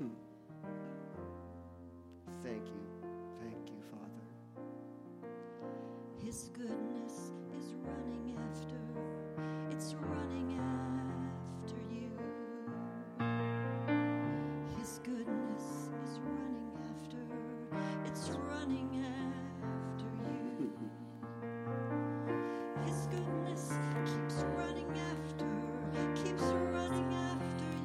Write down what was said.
Hmm. Thank you. Thank you, Father. His goodness